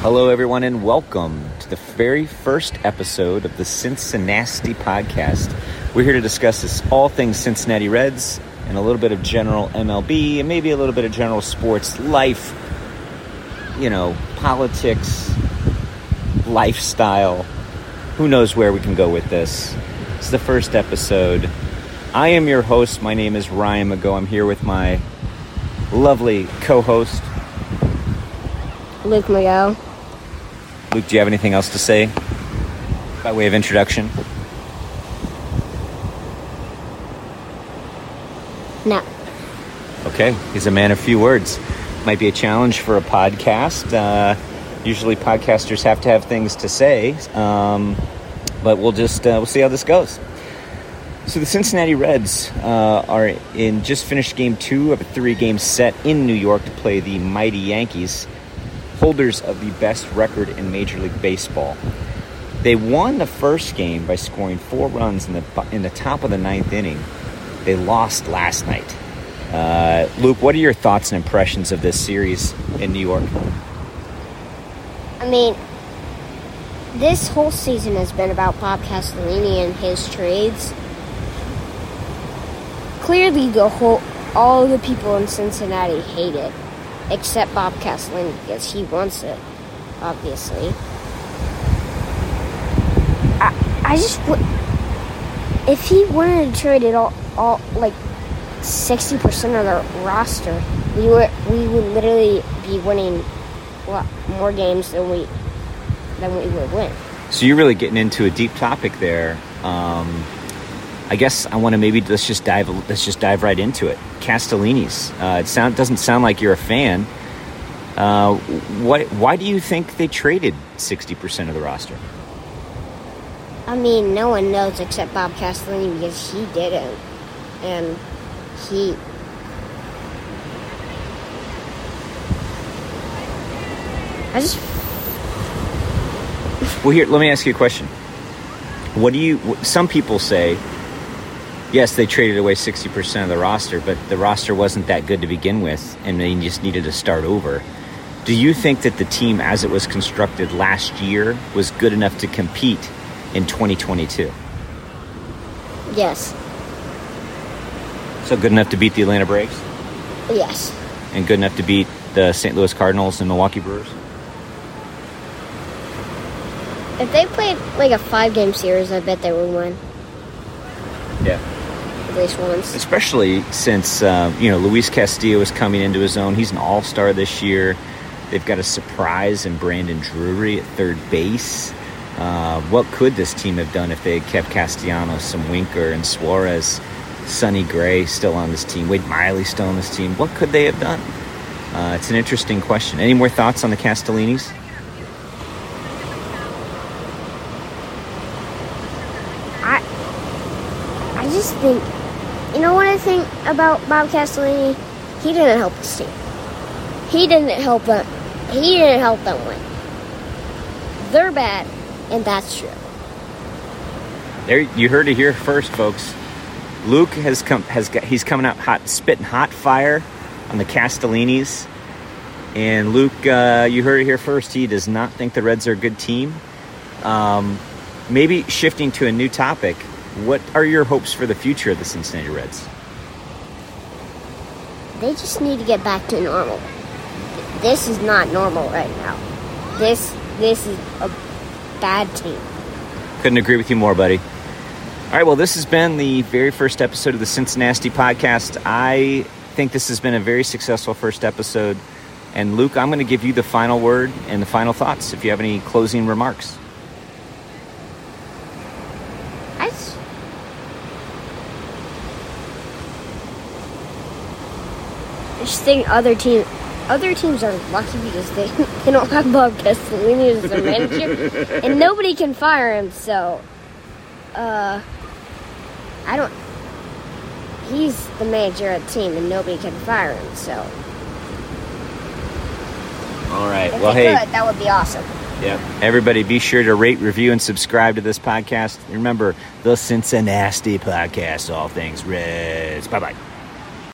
Hello, everyone, and welcome to the very first episode of the CinciNasty podcast. We're here to discuss this, all things Cincinnati Reds and a little bit of general MLB and maybe a little bit of general sports, life, you know, politics, lifestyle. Who knows where we can go with this? It's the first episode. I am your host. My name is Ryan Mago. I'm here with my lovely co host, Luke Miguel. Luke, do you have anything else to say by way of introduction? No. Okay, he's a man of few words. Might be a challenge for a podcast. Uh, usually, podcasters have to have things to say, um, but we'll just uh, we'll see how this goes. So the Cincinnati Reds uh, are in just finished game two of a three-game set in New York to play the mighty Yankees holders of the best record in Major League Baseball. They won the first game by scoring four runs in the in the top of the ninth inning. They lost last night. Uh, Luke, what are your thoughts and impressions of this series in New York? I mean, this whole season has been about Bob Castellini and his trades. Clearly, the whole all the people in Cincinnati hate it except Bob Castellini because he wants it, obviously. I, I just. If he wanted to trade it all, all like 60% of the roster, we would we would literally be winning a lot more games than we than we would win. So you're really getting into a deep topic there. Um, I guess I want to maybe let's just dive let's just dive right into it. Castellini's. Uh, it sound doesn't sound like you're a fan. Uh, what? Why do you think they traded sixty percent of the roster? I mean, no one knows except Bob Castellini because he did it, and he. I just. Well, here, let me ask you a question. What do you? Some people say yes, they traded away 60% of the roster, but the roster wasn't that good to begin with, and they just needed to start over. Do you think that the team, as it was constructed last year, was good enough to compete in 2022? Yes. So good enough to beat the Atlanta Braves? Yes. And good enough to beat the St. Louis Cardinals and Milwaukee Brewers? If they played like a five game series, I bet they would win. Yeah Especially since uh, you know Luis Castillo is coming into his own. He's an All Star this year. They've got a surprise in Brandon Drury at third base. Uh, what could this team have done if they had kept Castellanos, some Winker, and Suarez, Sonny Gray still on this team, Wade Miley still on this team? What could they have done? Uh, it's an interesting question. Any more thoughts on the Castellinis? I I just think you know what I think about Bob Castellini? He didn't help the team. He didn't help them. He didn't help them win. They're bad, and that's true. There, you heard it here first, folks. Luke has come has got he's coming out hot, spitting hot fire on the Castellinis. And Luke, uh, you heard it here first. He does not think the Reds are a good team. Um, maybe shifting to a new topic. What are your hopes for the future of the Cincinnati Reds? They just need to get back to normal. This is not normal right now. This this is a bad team. Couldn't agree with you more, buddy. All right, well, this has been the very first episode of the CinciNasty podcast. I think this has been a very successful first episode. And Luke, I'm going to give you the final word and the final thoughts if you have any closing remarks. Think other team, other teams are lucky because they they don't have Bob Castellini as their manager, and nobody can fire him. So, uh, I don't. He's the manager of the team, and nobody can fire him. So. All right. If well, hey, could, that would be awesome. Yeah. Everybody, be sure to rate, review, and subscribe to this podcast. Remember, the CinciNasty podcast, all things Reds. Bye bye.